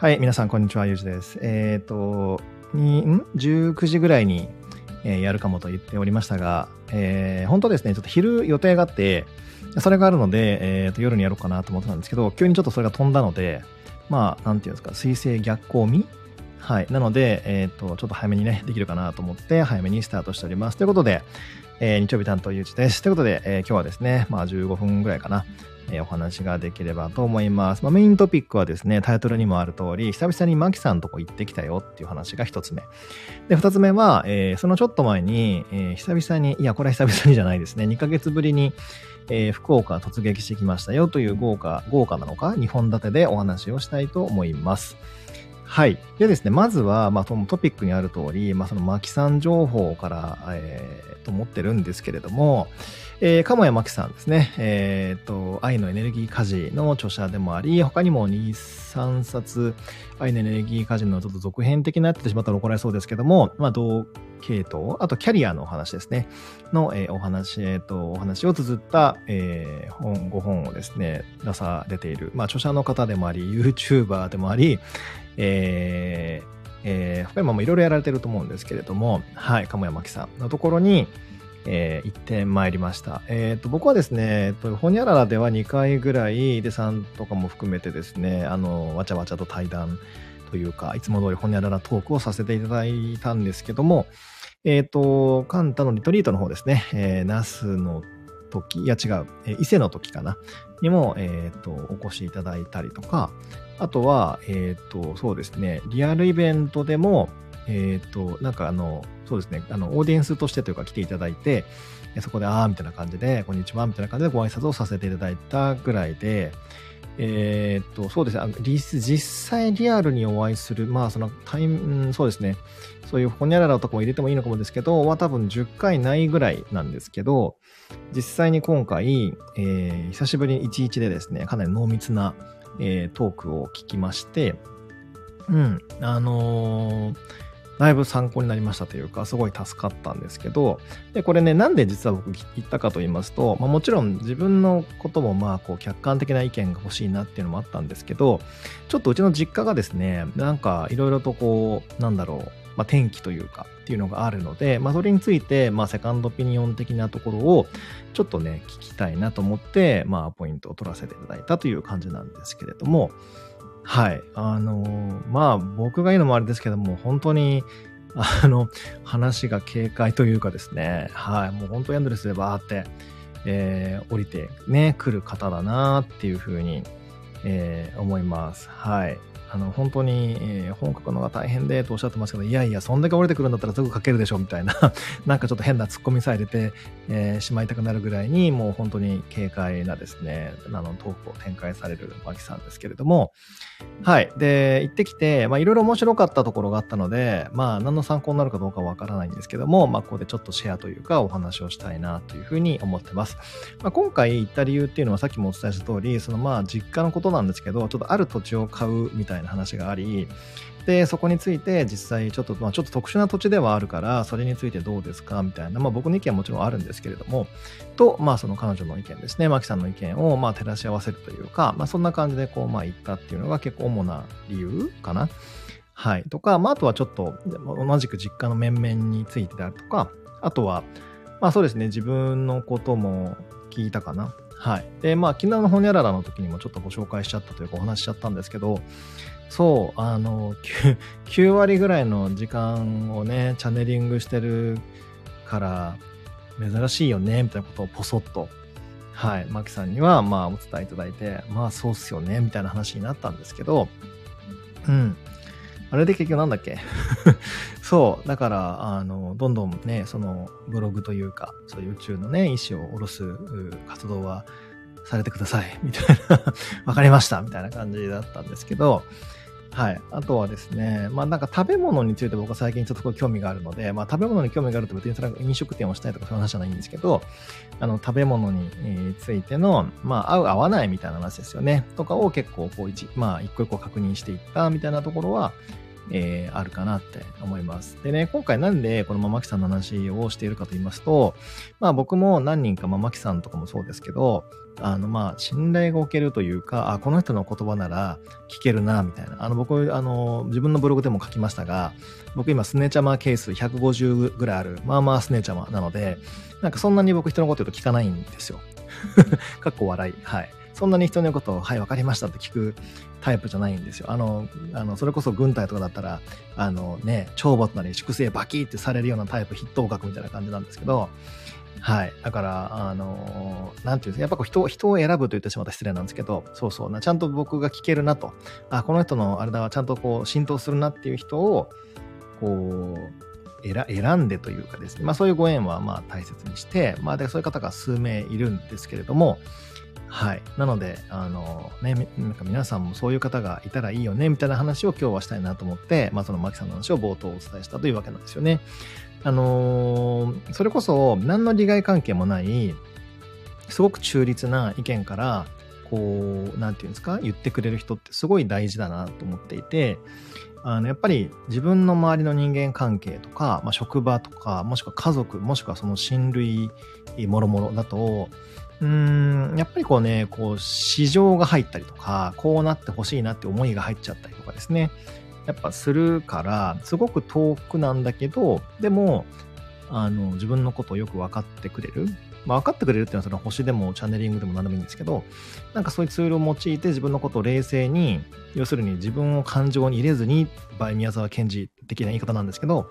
はい、皆さん、こんにちは。ゆうじです。えっ、と、に、ん ?19 時ぐらいに、えーやるかもと言っておりましたが、えー本当ですね、ちょっと昼予定があって、それがあるので、えーと夜にやろうかなと思ってたんですけど、急にちょっとそれが飛んだので、まあ、なんていうんですか、水星逆行み？はい。なので、えっ、と、ちょっと早めにね、できるかなと思って、早めにスタートしております。ということで、えー日曜日担当ゆうじです。ということで、えー今日はですね、まあ15分ぐらいかな、えーお話ができればと思います。まあ、メイントピックはですね、タイトルにもある通り、久々にマキさんとこ行ってきたよっていう話が一つ目。で、二つ目は、えーそのちょっと前に、えー久々に、いや、これは久々にじゃないですね、2ヶ月ぶりに、えー福岡突撃してきましたよという豪華、豪華なのか、2本立てでお話をしたいと思います。はい。でですね、まずは、まあ、そのトピックにある通り、まあ、その、マキさん情報から、えーと思ってるんですけれども、えー、鴨谷真紀さんですね。えっ、と、愛のエネルギー家事の著者でもあり、他にも2、3冊、愛のエネルギー家事のちょっと続編的になってしまったら怒られそうですけども、まあ、同系統、あとキャリアのお話ですね。の、えーお話、えっ、と、お話を綴った、えー本、5本をですね、出されている、まあ、著者の方でもあり、YouTuber でもあり、えーえー他にもいろいろやられてると思うんですけれども、はい、鴨山木さんのところに、えー行ってまいりました。えっ、と、僕はですね、えっと、ほにゃららでは2回ぐらい、で、さんとかも含めてですね、あの、わちゃわちゃと対談というか、いつも通りほにゃららトークをさせていただいたんですけども、えっ、と、カンタのリトリートの方ですね、えー、ナスの時、いや違う、えー伊勢の時かな、にも、えっ、と、お越しいただいたりとか、あとは、えっ、と、そうですね、リアルイベントでも、えっ、と、なんかあの、そうですね、あの、オーディエンスとしてというか来ていただいて、そこで、あーみたいな感じで、こんにちは、みたいな感じでご挨拶をさせていただいたぐらいで、えっ、と、そうですね、実際リアルにお会いする、まあ、そのタイム、そうですね、そういうほにゃららとかも入れてもいいのかもですけど、は多分10回ないぐらいなんですけど、実際に今回、えー久しぶりに11でですね、かなり濃密な、えートークを聞きまして、うん、あのーだいぶ参考になりましたというか、すごい助かったんですけど、で、これね、なんで実は僕言ったかと言いますと、まあ、もちろん自分のこともまあ、こう、客観的な意見が欲しいなっていうのもあったんですけど、ちょっとうちの実家がですね、なんかいろいろとこう、なんだろう、まあ、天気というかっていうのがあるので、まあ、それについて、まあ、セカンドオピニオン的なところをちょっとね、聞きたいなと思って、まあ、ポイントを取らせていただいたという感じなんですけれども、はい。あのまあ、僕が言うのもあれですけども、本当に、あの、話が軽快というかですね、はい。もう本当エンドレスでバーって、えー降りてね、来る方だなっていうふうに、えー思います。はい。あの、本当に、えー本書くのが大変でとおっしゃってますけど、いやいや、そんだけ降りてくるんだったらすぐ書けるでしょ、みたいな、なんかちょっと変なツッコミさえ入れて、えーしまいたくなるぐらいに、もう本当に軽快なですね、あの、トークを展開されるマキさんですけれども、はい。で、行ってきて、まあ、いろいろ面白かったところがあったので、まあ、何の参考になるかどうかわからないんですけども、まあ、ここでちょっとシェアというか、お話をしたいなというふうに思ってます。まあ、今回行った理由っていうのは、さっきもお伝えした通り、そのまあ、実家のことなんですけど、ちょっとある土地を買うみたいないな話があり、で、そこについて実際ちょっと、まあ、ちょっと特殊な土地ではあるから、それについてどうですか？みたいな、まあ僕の意見はもちろんあるんですけれども、と、まあその彼女の意見ですね、マキさんの意見をまあ照らし合わせるというか、まあそんな感じでこう、まあ言ったっていうのが結構主な理由かな。はい。とか、まああとはちょっと同じく実家の面々についてであるとか、あとは、まあそうですね、自分のことも聞いたかな。はい。で、まあ昨日のホニャララの時にもちょっとご紹介しちゃったというかお話しちゃったんですけど、そう、あの、9, 9割ぐらいの時間をね、チャネリングしてるから、珍しいよね、みたいなことをポソッと、はい、マキさんには、まあ、お伝えいただいて、まあ、そうっすよね、みたいな話になったんですけど、うん。あれで結局なんだっけ？そう、だから、あの、どんどんね、その、ブログというか、そういう宇宙のね、意思を下ろす活動はされてください、みたいな、わかりました、みたいな感じだったんですけど、はい。あとはですね、まあなんか食べ物について僕は最近ちょっと興味があるので、まあ食べ物に興味があると別にそれは飲食店をしたいとかそういう話じゃないんですけど、あの食べ物についての、まあ合う合わないみたいな話ですよね。とかを結構こう一、まあ一個一個確認していったみたいなところは、えー、あるかなって思います。でね、今回なんでこのママキさんの話をしているかと言いますと、まあ僕も何人かママキさんとかもそうですけど、あのまあ信頼がおけるというか、あ、この人の言葉なら聞けるな、みたいな。あの僕、あの、自分のブログでも書きましたが、僕今スネチャマケース150ぐらいある、まあまあスネチャマなので、なんかそんなに僕人のこと言うと聞かないんですよ。かっこ笑い。はい。そんなに人のことを、はい、わかりましたって聞くタイプじゃないんですよ。あの、あの、それこそ軍隊とかだったら、あのね、懲罰なり粛清バキってされるようなタイプ筆頭格みたいな感じなんですけど、はい。だから、あの、なんていうんですか、やっぱこう人人を選ぶと言ってしまったら失礼なんですけど、そうそうな、ちゃんと僕が聞けるなと、あ、この人のあれだわ、ちゃんとこう浸透するなっていう人を、こう、選んでというかですね、まあそういうご縁はまあ大切にして、まあでそういう方が数名いるんですけれども、はい。なので、あのね、なんか皆さんもそういう方がいたらいいよね、みたいな話を今日はしたいなと思って、まあそのマキさんの話を冒頭お伝えしたというわけなんですよね。あのー、それこそ何の利害関係もない、すごく中立な意見から、こう、なんていうんですか、言ってくれる人ってすごい大事だなと思っていて、あのやっぱり自分の周りの人間関係とか、まあ、職場とか、もしくは家族、もしくはその親類もろもろだと、うーん、やっぱりこうね、こう、市場が入ったりとか、こうなってほしいなって思いが入っちゃったりとかですね。やっぱするから、すごく遠くなんだけど、でも、あの、自分のことをよく分かってくれる。まあ、分かってくれるっていうのはその星でもチャネリングでも何でもいいんですけど、なんかそういうツールを用いて自分のことを冷静に、要するに自分を感情に入れずに、場合宮沢賢治的な言い方なんですけど、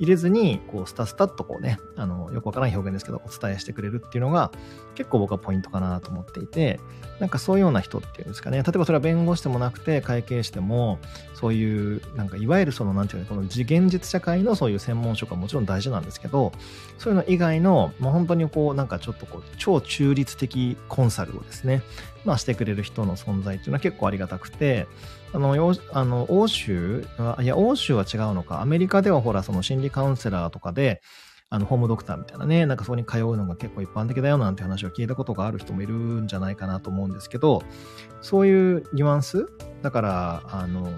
入れずに、こう、スタスタっとこうね、あの、よくわからない表現ですけど、お伝えしてくれるっていうのが、結構僕はポイントかなと思っていて、なんかそういうような人っていうんですかね、例えばそれは弁護士でもなくて、会計士でも、そういう、なんかいわゆるその、なんていうの、この現実社会のそういう専門職はもちろん大事なんですけど、そういうの以外の、もう本当にこう、なんかちょっとこう、超中立的コンサルをですね、まあしてくれる人の存在っていうのは結構ありがたくて、あの、あの欧州いや、欧州は違うのか。アメリカではほら、その心理カウンセラーとかで、あの、ホームドクターみたいなね、なんかそこに通うのが結構一般的だよなんて話を聞いたことがある人もいるんじゃないかなと思うんですけど、そういうニュアンス？だから、あの、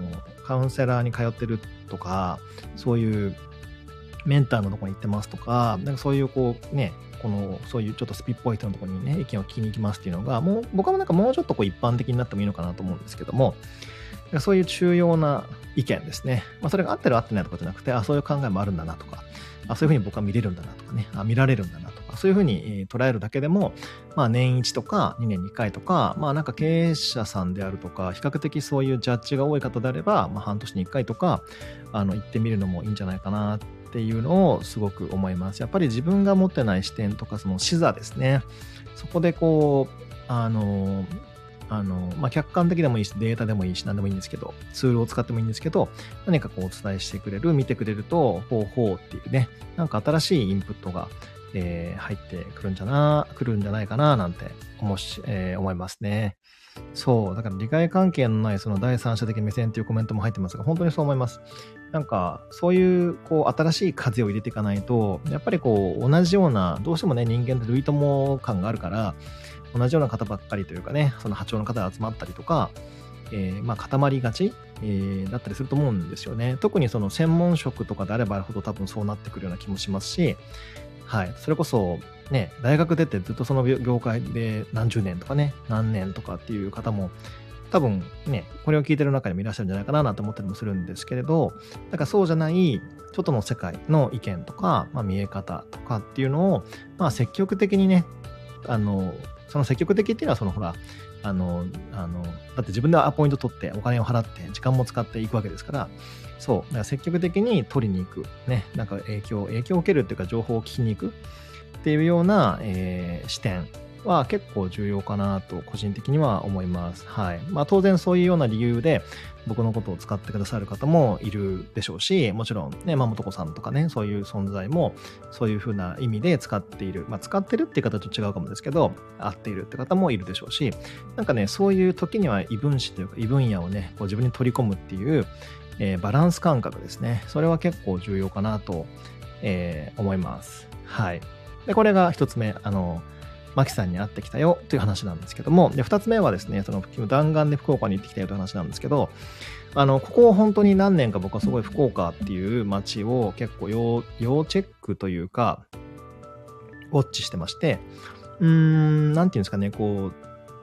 カウンセラーに通ってるとか、そういうメンターのとこに行ってますとか、なんかそういうこうね、この、そういうちょっとスピっぽい人のとこにね、意見を聞きに行きますっていうのが、もう、僕はなんかもうちょっとこう一般的になってもいいのかなと思うんですけども、そういう重要な意見ですね。まあ、それが合ってる合ってないとかじゃなくて、あ、そういう考えもあるんだなとか、あそういうふうに僕は見れるんだなとかね、あ見られるんだなとか、そういうふうに捉えるだけでも、まあ年1とか2年に1回とか、まあなんか経営者さんであるとか、比較的そういうジャッジが多い方であれば、まあ半年に1回とか、あの、行ってみるのもいいんじゃないかなっていうのをすごく思います。やっぱり自分が持ってない視点とか、その視座ですね。そこでこう、あの、あの、まあ、客観的でもいいし、データでもいいし、何でもいいんですけど、ツールを使ってもいいんですけど、何かこうお伝えしてくれる、見てくれると、ほうほうっていうね、なんか新しいインプットが、えー、入ってくるんじゃな、来るんじゃないかな、なんて思し、えー、思いますね。そう。だから理解関係のないその第三者的目線っていうコメントも入ってますが、本当にそう思います。なんか、そういう、こう、新しい風を入れていかないと、やっぱりこう、同じような、どうしてもね、人間って類友感があるから、同じような方ばっかりというかね、その波長の方が集まったりとか、えー、まあ固まりがち、えー、だったりすると思うんですよね。特にその専門職とかであればあるほど多分そうなってくるような気もしますし、はい。それこそ、ね、大学出てずっとその業界で何十年とかね、何年とかっていう方も、多分ね、これを聞いてる中にもいらっしゃるんじゃないかななんて思ったりもするんですけれど、だからそうじゃない外の世界の意見とか、まあ、見え方とかっていうのを、まあ、積極的にね、あの、その積極的っていうのは、そのほら、あの、あの、だって自分でアポイント取ってお金を払って時間も使っていくわけですから、そう、だから積極的に取りに行く、ね、なんか影響、影響を受けるっていうか情報を聞きに行くっていうような、えー、視点は結構重要かなと個人的には思います。はい。まあ当然そういうような理由で僕のことを使ってくださる方もいるでしょうし、もちろんね、まあ元子さんとかね、そういう存在もそういうふうな意味で使っている。まあ使ってるっていう方と違うかもですけど、合っているって方もいるでしょうし、なんかね、そういう時には異分子というか異分野をね、こう自分に取り込むっていう、えー、バランス感覚ですね。それは結構重要かなと、えー、思います。はい。で、これが一つ目、あの、マキさんに会ってきたよという話なんですけども、で、二つ目はですね、その弾丸で福岡に行ってきたよという話なんですけど、あの、ここ本当に何年か僕はすごい福岡っていう街を結構要、要チェックというか、ウォッチしてまして、うーん、なんていうんですかね、こう、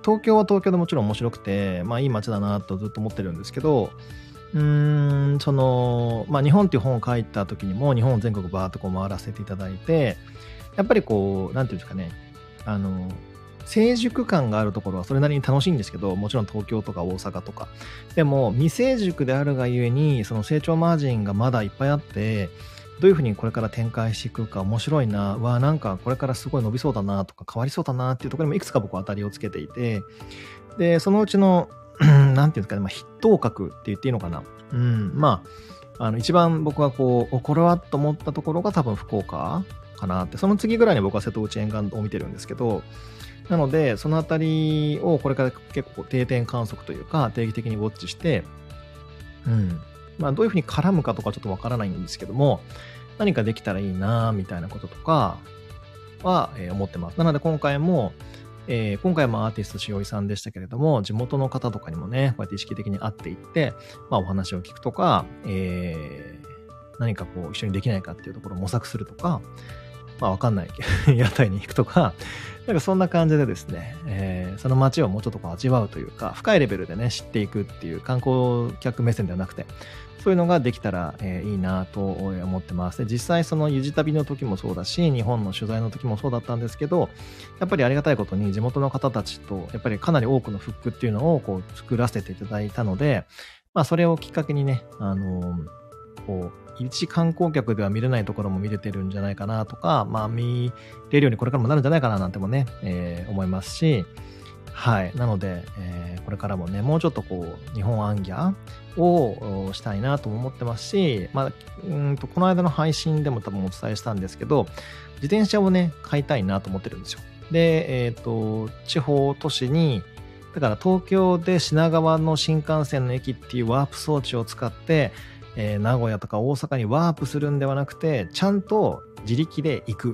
東京は東京でもちろん面白くて、まあいい街だなとずっと思ってるんですけど、うーん、その、まあ日本っていう本を書いた時にも日本全国バーっとこう回らせていただいて、やっぱりこう、なんていうんですかね、あの、成熟感があるところはそれなりに楽しいんですけど、もちろん東京とか大阪とか。でも、未成熟であるがゆえに、その成長マージンがまだいっぱいあって、どういうふうにこれから展開していくか面白いな、わなんかこれからすごい伸びそうだなとか変わりそうだなっていうところにもいくつか僕は当たりをつけていて、で、そのうちの、なんていうんですかね、ま、筆頭格って言っていいのかな。うん、まあ、あの、一番僕はこう、これはと思ったところが多分福岡かなって、その次ぐらいに僕は瀬戸内沿岸を見てるんですけど、なので、そのあたりをこれから結構定点観測というか、定期的にウォッチして、うん。まあ、どういうふうに絡むかとかちょっとわからないんですけども、何かできたらいいなみたいなこととかは、えー、思ってます。なので今回も、えー、今回もアーティストしおりさんでしたけれども、地元の方とかにもね、こうやって意識的に会っていって、まあお話を聞くとか、えー、何かこう一緒にできないかっていうところを模索するとか、まあわかんない 屋台に行くとか、なんかそんな感じでですね、えー、その街をもうちょっとこう味わうというか、深いレベルでね、知っていくっていう観光客目線ではなくて、そういうのができたら、えー、いいなと思ってます。で実際そのゆじ旅の時もそうだし、日本の取材の時もそうだったんですけど、やっぱりありがたいことに地元の方たちと、やっぱりかなり多くのフックっていうのをこう作らせていただいたので、まあそれをきっかけにね、あのー、こう、一観光客では見れないところも見れてるんじゃないかなとか、まあ見れるようにこれからもなるんじゃないかななんてもね、えー、思いますし、はい。なので、えー、これからもね、もうちょっとこう、日本アンギャをしたいなと思ってますし、まあ、うんと、この間の配信でも多分お伝えしたんですけど、自転車をね、買いたいなと思ってるんですよ。で、えっ、ー、と、地方都市に、だから東京で品川の新幹線の駅っていうワープ装置を使って、えー、名古屋とか大阪にワープするんではなくて、ちゃんと自力で行く。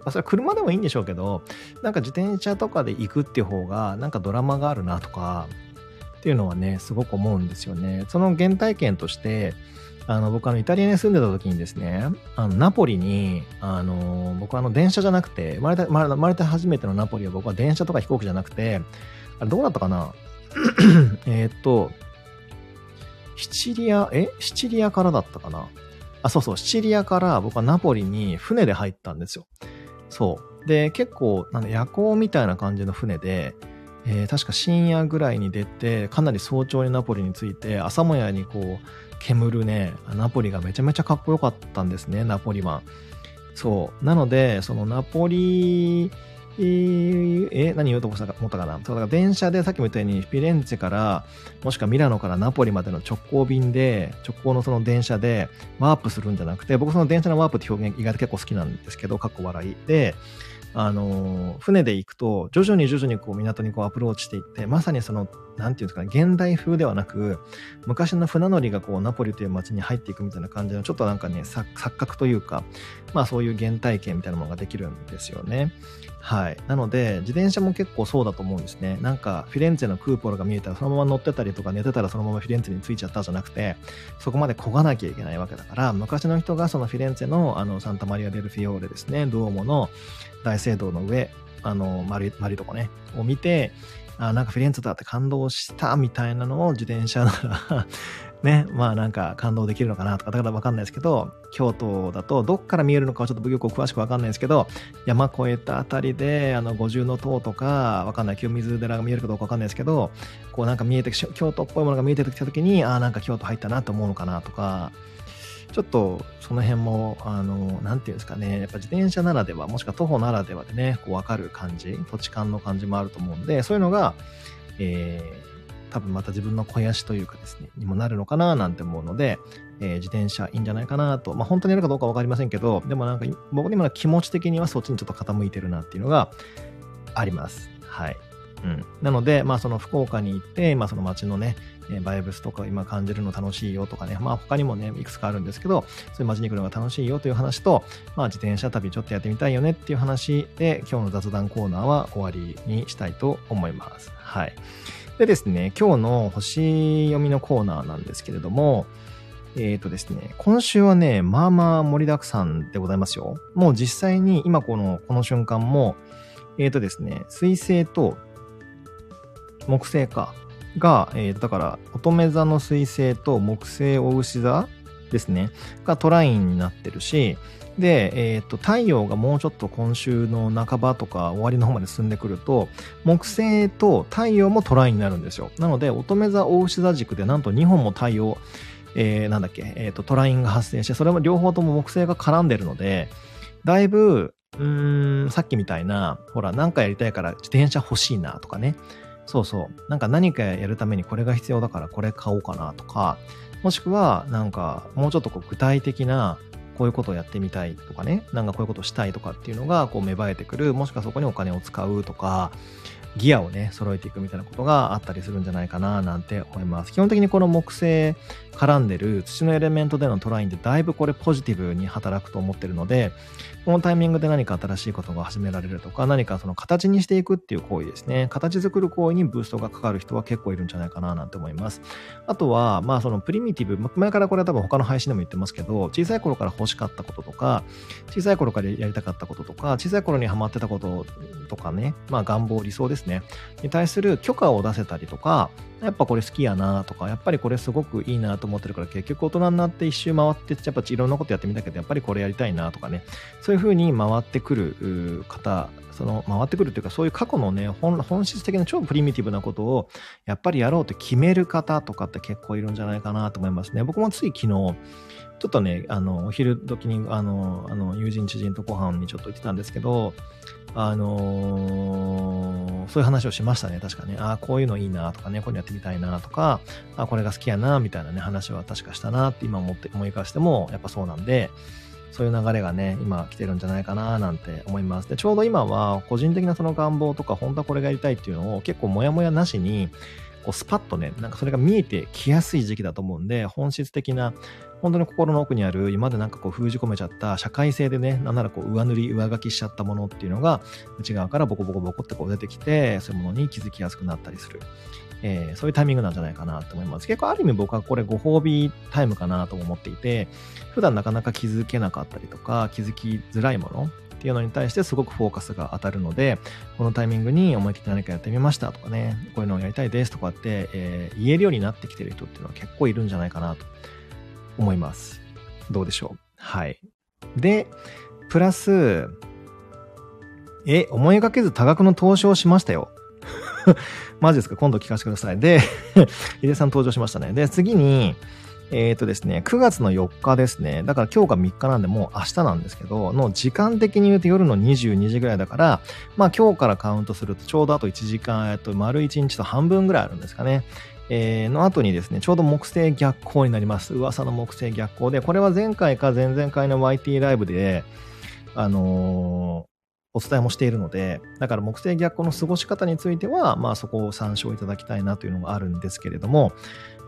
まあ、それは車でもいいんでしょうけど、なんか自転車とかで行くっていう方が、なんかドラマがあるなとか、っていうのはね、すごく思うんですよね。その原体験として、あの、僕あの、イタリアに住んでた時にですね、あの、ナポリに、あの、僕あの、電車じゃなくて、生まれた、生まれて初めてのナポリは僕は電車とか飛行機じゃなくて、あれどうだったかな？えっと、シチリア、え？シチリアからだったかな？あ、そうそう、シチリアから僕はナポリに船で入ったんですよ。そう。で、結構、なん夜行みたいな感じの船で、えー、確か深夜ぐらいに出て、かなり早朝にナポリに着いて、朝もやにこう、煙るね、ナポリがめちゃめちゃかっこよかったんですね、ナポリマン。そう。なので、そのナポリえー、え何言おうと思ったかな？そうだから電車でさっきも言ったようにフィレンツェからもしくはミラノからナポリまでの直行便で直行のその電車でワープするんじゃなくて僕その電車のワープって表現意外と結構好きなんですけどかっこ笑い。であの、船で行くと、徐々に徐々にこう港にこうアプローチしていって、まさにその、なんていうんですかね、現代風ではなく、昔の船乗りがこうナポリという街に入っていくみたいな感じの、ちょっとなんかね、錯覚というか、まあそういう原体験みたいなものができるんですよね。はい。なので、自転車も結構そうだと思うんですね。なんか、フィレンツェのクーポロが見えたら、そのまま乗ってたりとか、寝てたらそのままフィレンツェに着いちゃったじゃなくて、そこまで漕がなきゃいけないわけだから、昔の人がそのフィレンツェの、あの、サンタマリア・デルフィオーレですね、ドーモの大聖堂の上、あの、丸いとこね、を見て、あ、なんかフィレンツェだって感動したみたいなのを自転車なら ね、まあなんか感動できるのかなとか、だからわかんないですけど、京都だとどっから見えるのかはちょっとよく詳しくわかんないですけど、山越えたあたりで、あの、五重塔とか、わかんない、清水寺が見えるかどうかわかんないですけど、こうなんか見えて、京都っぽいものが見えてきたときに、ああ、なんか京都入ったなと思うのかなとか、ちょっとその辺も、あの、なんていうんですかね、やっぱ自転車ならでは、もしくは徒歩ならではでね、こうわかる感じ、土地感の感じもあると思うんで、そういうのが、えー、多分また自分の肥やしというかですね、にもなるのかななんて思うので、えー、自転車いいんじゃないかなと。まあ本当にやるかどうかわかりませんけど、でもなんか僕にも気持ち的にはそっちにちょっと傾いてるなっていうのがあります。はい。うん。なので、まあその福岡に行って、まあその街のね、バイブスとか今感じるの楽しいよとかね、まあ他にもね、いくつかあるんですけど、そういう街に行くのが楽しいよという話と、まあ自転車旅ちょっとやってみたいよねっていう話で、今日の雑談コーナーは終わりにしたいと思います。はい。でですね、今日の星読みのコーナーなんですけれども、えっ、ー、とですね、今週はね、まあまあ盛りだくさんでございますよ。もう実際に今この、この瞬間も、えっ、ー、とですね、水星と木星か、が、えー、だから、乙女座の水星と木星お牛座ですね、がトラインになってるし、で、え、ー、と、太陽がもうちょっと今週の半ばとか終わりの方まで進んでくると、木星と太陽もトラインになるんですよ。なので、乙女座、大牛座軸でなんと2本も太陽、えー、なんだっけ、え、ー、と、トラインが発生して、それも両方とも木星が絡んでるので、だいぶ、うーん、さっきみたいな、ほら、なんかやりたいから自転車欲しいなとかね。そうそう。なんか何かやるためにこれが必要だからこれ買おうかなとか、もしくは、なんか、もうちょっとこう具体的な、こういうことをやってみたいとかね、なんかこういうことをしたいとかっていうのがこう芽生えてくる、もしくはそこにお金を使うとか、ギアをね、揃えていくみたいなことがあったりするんじゃないかななんて思います。基本的にこの木星絡んでる土のエレメントでのトラインってだいぶこれポジティブに働くと思ってるので、このタイミングで何か新しいことが始められるとか、何かその形にしていくっていう行為ですね。形作る行為にブーストがかかる人は結構いるんじゃないかななんて思います。あとは、まあそのプリミティブ、前からこれは多分他の配信でも言ってますけど、小さい頃から欲しかったこととか、小さい頃からやりたかったこととか、小さい頃にハマってたこととかね、まあ願望、理想ですね。に対する許可を出せたりとか、やっぱこれ好きやなとか、やっぱりこれすごくいいなと思ってるから、結局大人になって一周回って、やっぱいろんなことやってみたけど、やっぱりこれやりたいなとかね、そういう風に回ってくる方、その回ってくるというか、そういう過去のね、本本質的な超プリミティブなことを、やっぱりやろうと決める方とかって結構いるんじゃないかなと思いますね。僕もつい昨日、ちょっとね、あの、お昼時に、あの、あの友人知人とご飯にちょっと行ってたんですけど、あのー、そういう話をしましたね、確かね。ああ、こういうのいいなとかね、こういうのやってみたいなとか、あこれが好きやな、みたいなね、話は確かしたなって今思って、思い返しても、やっぱそうなんで、そういう流れがね、今来てるんじゃないかななんて思います。で、ちょうど今は個人的なその願望とか、本当はこれがやりたいっていうのを結構モヤモヤなしに、こうスパッとね、なんかそれが見えてきやすい時期だと思うんで、本質的な本当に心の奥にある今までなんかこう封じ込めちゃった社会性でね、なんならこう上塗り上書きしちゃったものっていうのが内側からボコボコボコってこう出てきて、そういうものに気づきやすくなったりする。えー、そういうタイミングなんじゃないかなと思います。結構ある意味僕はこれご褒美タイムかなと思っていて、普段なかなか気づけなかったりとか気づきづらいものっていうのに対してすごくフォーカスが当たるので、このタイミングに思い切って何かやってみましたとかね、こういうのをやりたいですとかって、えー、言えるようになってきてる人っていうのは結構いるんじゃないかなと思います。どうでしょう？はい。で、プラス、え、思いがけず多額の投資をしましたよ。マジですか？今度聞かせてください。で、井出さん登場しましたね。で、次に、えっ、ー、とですね、9月の4日ですね。だから今日が3日なんでもう明日なんですけど、の時間的に言うと夜の22時ぐらいだから、まあ今日からカウントするとちょうどあと1時間、えっと、丸1日と半分ぐらいあるんですかね。えー、の後にですね、ちょうど木星逆行になります。噂の木星逆行で、これは前回か前々回の YT ライブで、あのー、お伝えもしているので、だから木星逆行の過ごし方については、まあそこを参照いただきたいなというのがあるんですけれども、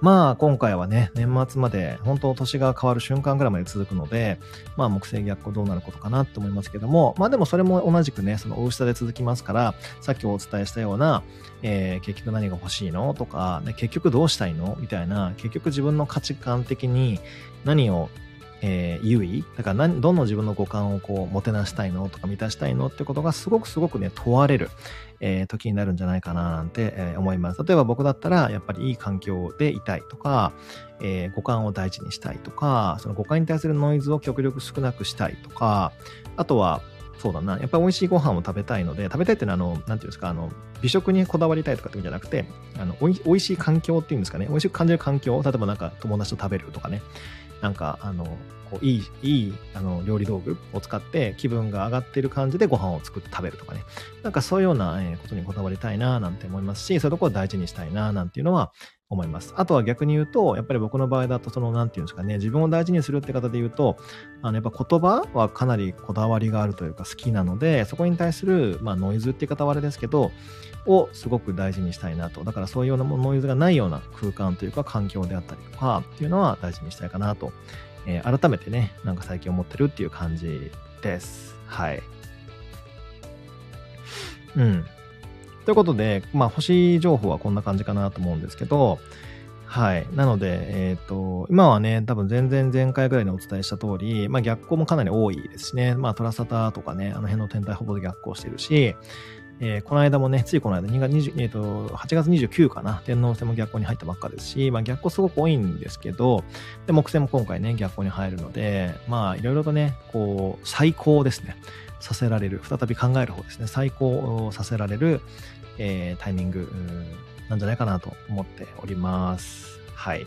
まあ今回はね、年末まで本当年が変わる瞬間ぐらいまで続くので、まあ木星逆行どうなることかなと思いますけども、まあでもそれも同じくね、その大下で続きますから、さっきお伝えしたような、えー、結局何が欲しいのとか、ね、結局どうしたいのみたいな、結局自分の価値観的に何をえー、優位だから何、どの自分の五感をこう、もてなしたいのとか満たしたいのってことがすごくすごくね、問われる、えー、時になるんじゃないかななんて、えー、思います。例えば僕だったら、やっぱりいい環境でいたいとか、えー、五感を大事にしたいとか、その五感に対するノイズを極力少なくしたいとか、あとは、そうだな。やっぱり美味しいご飯を食べたいので、食べたいっていうのは、あの、なんていうんですか、あの、美食にこだわりたいとかっていうんじゃなくて、あの、おい美味しい環境っていうんですかね。美味しく感じる環境、例えばなんか友達と食べるとかね。なんか、あの、こういい、いい、あの、料理道具を使って気分が上がっている感じでご飯を作って食べるとかね。なんかそういうようなことにこだわりたいななんて思いますし、そういうところを大事にしたいななんていうのは、思います。あとは逆に言うと、やっぱり僕の場合だと、その、なんていうんですかね、自分を大事にするって方で言うと、あの、やっぱ言葉はかなりこだわりがあるというか好きなので、そこに対する、まあ、ノイズっていう方はあれですけど、をすごく大事にしたいなと。だからそういうようなノイズがないような空間というか環境であったりとかっていうのは大事にしたいかなと、えー、改めてね、なんか最近思ってるっていう感じです。はい。うん。ということで、まあ、星情報はこんな感じかなと思うんですけど、はい。なので、えっ、ー、と、今はね、多分全然前回ぐらいにお伝えした通り、まあ逆光もかなり多いですしね。まあトラサタとかね、あの辺の天体ほぼ逆光してるし、えー、この間もね、ついこの間、2月20、えーと、8月29かな、天皇星も逆光に入ったばっかですし、まあ逆光すごく多いんですけど、で、木星も今回ね、逆光に入るので、まあいろいろとね、こう、最高ですね、させられる、再び考える方ですね、最高させられる、えー、タイミングなんじゃないかなと思っております。はい。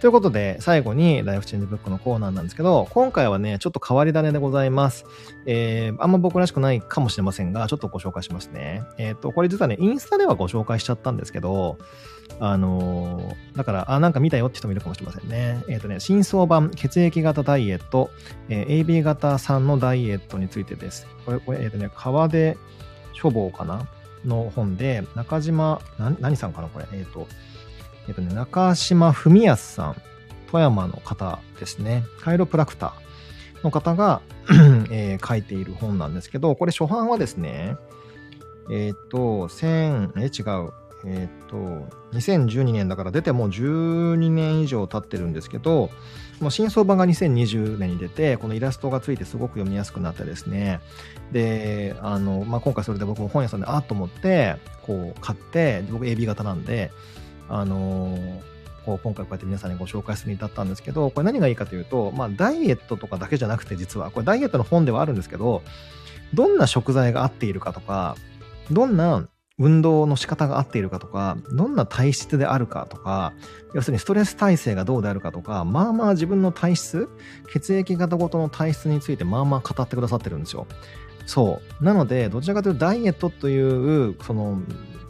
ということで、最後にライフチェンジブックのコーナーなんですけど、今回はね、ちょっと変わり種でございます。えー、あんま僕らしくないかもしれませんが、ちょっとご紹介しますね。えっ、ー、と、これ実はね、インスタではご紹介しちゃったんですけど、あのー、だから、あ、なんか見たよって人もいるかもしれませんね。えっ、ー、とね、新装版血液型ダイエット、えー、AB 型3のダイエットについてです。これ、これえっ、とね、川出書房かな？の本で、中島、な何さんかなこれ。えっ、と、っ、とね、中島文康さん、富山の方ですね、カイロプラクターの方が えー、書いている本なんですけど、これ初版はですね、えっ、ー、と、千、え、違う。えっ、と、2012年だから出てもう12年以上経ってるんですけど、もう新装版が2020年に出て、このイラストがついてすごく読みやすくなってですね、で、あの、まあ、今回それで僕も本屋さんであっと思って、こう買って、僕 AB 型なんで、あのこう今回こうやって皆さんにご紹介するに至ったんですけど、これ何がいいかというと、まあ、ダイエットとかだけじゃなくて実は、これダイエットの本ではあるんですけど、どんな食材が合っているかとか、どんな運動の仕方が合っているかとか、どんな体質であるかとか、要するにストレス耐性がどうであるかとか、まあまあ自分の体質、血液型ごとの体質についてまあまあ語ってくださってるんですよ。そう。なので、どちらかというとダイエットという、その、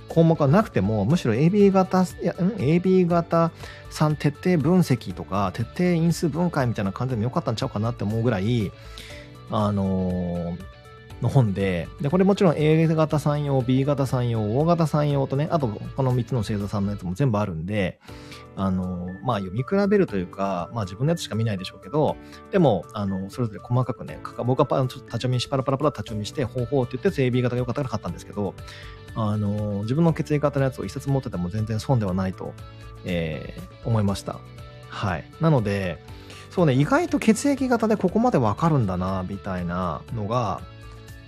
項目がなくても、むしろ AB 型、いや、ん ?AB 型3徹底分析とか、徹底因数分解みたいな感じでもよかったんちゃうかなって思うぐらい、あのー、の本で、で、これもちろん A 型3用、B 型3用、O 型3用とね、あとこの3つの星座さんのやつも全部あるんで、あの、まあ読み比べるというか、まあ自分のやつしか見ないでしょうけど、でも、あの、それぞれ細かくね、僕はパちょっと立ち読みし、パラパラパラ立ち読みして、ほうほうって言って AB 型が良かったから買ったんですけど、あの、自分の血液型のやつを一冊持ってても全然損ではないと、えー、思いました。はい。なので、そうね、意外と血液型でここまでわかるんだな、みたいなのが、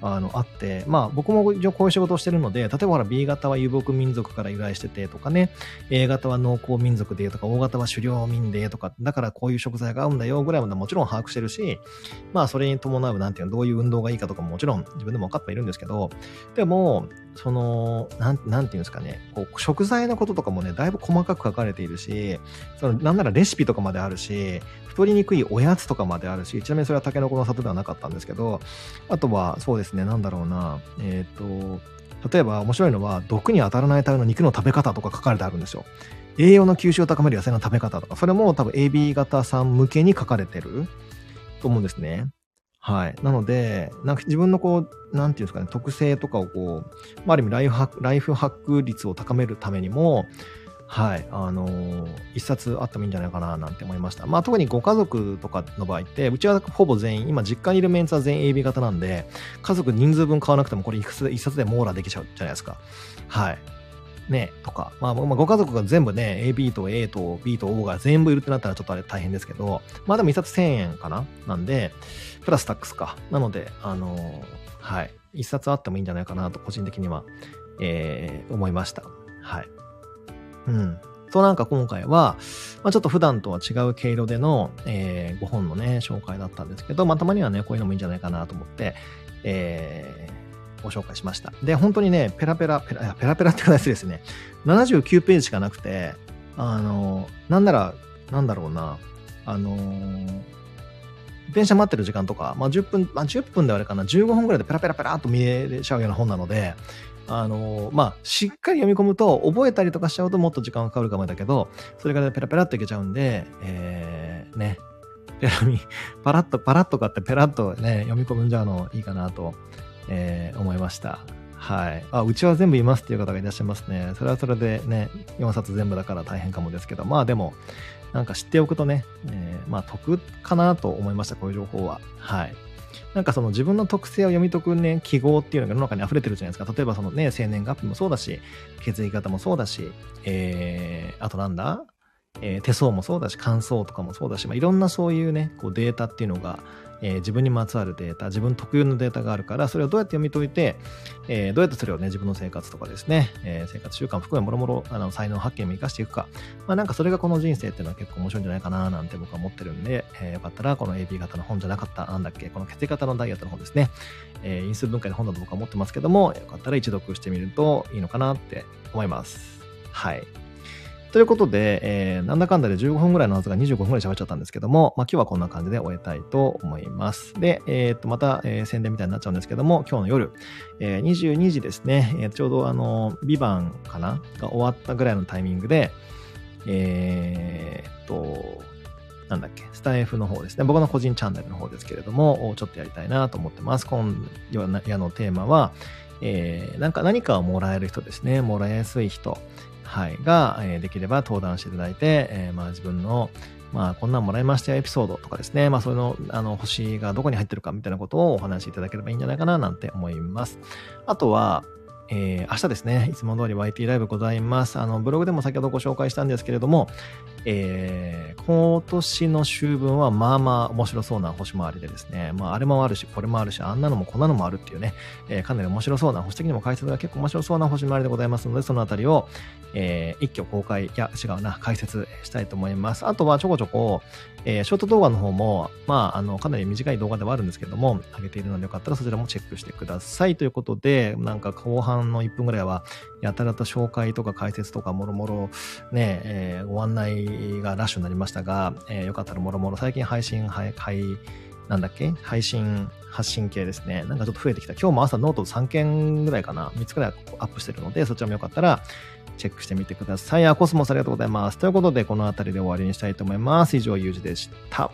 あの、あって、まあ僕もこういう仕事をしてるので、例えばほら B 型は遊牧民族から由来しててとかね、A 型は農耕民族でとか、O 型は狩猟民でとか、だからこういう食材が合うんだよぐらいまでもちろん把握してるし、まあそれに伴うなんていうの、どういう運動がいいかとかももちろん自分でも分かっているんですけど、でも、その、なん、なんていうんですかね、こう、食材のこととかもね、だいぶ細かく書かれているし、その、なんならレシピとかまであるし、太りにくいおやつとかまであるし、ちなみにそれはタケノコの里ではなかったんですけど、あとは、そうですね、なんだろうな、えっ、ー、と、例えば面白いのは、毒に当たらないための肉の食べ方とか書かれてあるんですよ。栄養の吸収を高める野菜の食べ方とか、それも多分 AB 型さん向けに書かれてると思うんですね。はい。なので、なんか自分のこう、なんていうんですかね、特性とかをこう、まあ、ある意味ライフハック、ライフハック率を高めるためにも、はい、あのー、一冊あってもいいんじゃないかななんて思いました。まあ特にご家族とかの場合って、うちはほぼ全員、今実家にいるメンツは全員 AB 型なんで、家族人数分買わなくてもこれ一冊で網羅できちゃうじゃないですか。はい。ね、とか、まあ、まあ、ご家族が全部ね、AB と A と B と O が全部いるってなったらちょっとあれ大変ですけど、まあでも一冊1000円かななんで、プラスタックスか。なので、あのー、はい。一冊あってもいいんじゃないかなと、個人的には、えー、思いました。はい。うん。そうなんか今回は、まあ、ちょっと普段とは違う経路での、えー、5本のね、紹介だったんですけど、まあ、たまにはね、こういうのもいいんじゃないかなと思って、えー、ご紹介しました。で、本当にね、ペラペラ、ペラペラペラって話ですね。79ページしかなくて、あの、なんなら、なんだろうな、あの、電車待ってる時間とか、まあ、10分、まあ、10分ではあれかな、15分ぐらいでペラペラペラっと見えちゃうような本なので、あの、まあ、しっかり読み込むと、覚えたりとかしちゃうともっと時間がかかるかもだけど、それからペラペラっといけちゃうんで、えー、ね、ペラミ、パラッと、パラッと買ってペラッとね、読み込んじゃうのいいかなと、えー、思いました。はい。あ、うちは全部いますっていう方がいらっしゃいますね。それはそれでね、4冊全部だから大変かもですけど、まあでも、なんか知っておくとね、えー、まあ得かなと思いました、こういう情報は。はい。なんかその自分の特性を読み解くね、記号っていうのが世の中に溢れてるじゃないですか。例えばそのね、生年月日もそうだし、血液型もそうだし、えー、あとなんだ？えー、手相もそうだし、乾燥とかもそうだし、まあ、いろんなそういうね、こうデータっていうのが、えー、自分にまつわるデータ、自分特有のデータがあるから、それをどうやって読み解いて、えー、どうやってそれをね、自分の生活とかですね、えー、生活習慣含めもろもろ、あの、才能発見を生かしていくか。まあなんかそれがこの人生っていうのは結構面白いんじゃないかななんて僕は思ってるんで、えー、よかったらこの AB 型の本じゃなかった、なんだっけ、この血液型のダイエットの本ですね。えー、因数分解の本だと僕は思ってますけども、よかったら一読してみるといいのかなって思います。はい。ということで、えー、なんだかんだで15分ぐらいのはずが25分ぐらい喋っちゃったんですけども、まあ、今日はこんな感じで終えたいと思います。で、えー、っと、また、えー、宣伝みたいになっちゃうんですけども、今日の夜、えー、22時ですね、えー、ちょうどあの、ビバンかな？が終わったぐらいのタイミングで、えー、っと、なんだっけ、スタイフの方ですね。僕の個人チャンネルの方ですけれども、ちょっとやりたいなと思ってます。今夜のテーマは、えー、なんか何かをもらえる人ですね。もらいやすい人。はい、が、え、できれば登壇していただいて、え、まあ自分の、まあこんなんもらいましたよエピソードとかですね、まあそれの、あの、星がどこに入ってるかみたいなことをお話しいただければいいんじゃないかななんて思います。あとは、えー、明日ですね、いつも通り YT ライブございます。あの、ブログでも先ほどご紹介したんですけれども、えー、今年の秋分はまあまあ面白そうな星回りでですね、まああれもあるし、これもあるし、あんなのもこんなのもあるっていうね、えー、かなり面白そうな、星的にも解説が結構面白そうな星回りでございますので、そのあたりを、えー、一挙公開、いや、違うな、解説したいと思います。あとはちょこちょこ、えー、ショート動画の方も、まあ、あの、かなり短い動画ではあるんですけども、上げているのでよかったらそちらもチェックしてください。ということで、なんか後半の1分ぐらいは、やたらと紹介とか解説とかもろもろね、えー、ご案内がラッシュになりましたが、えー、よかったらもろもろ最近配信、はい、はい、なんだっけ？配信、発信系ですね。なんかちょっと増えてきた。今日も朝ノート3件ぐらいかな？3つくらいアップしてるので、そちらもよかったらチェックしてみてください。あ、コスモスありがとうございます。ということで、この辺りで終わりにしたいと思います。以上、ゆうじでした。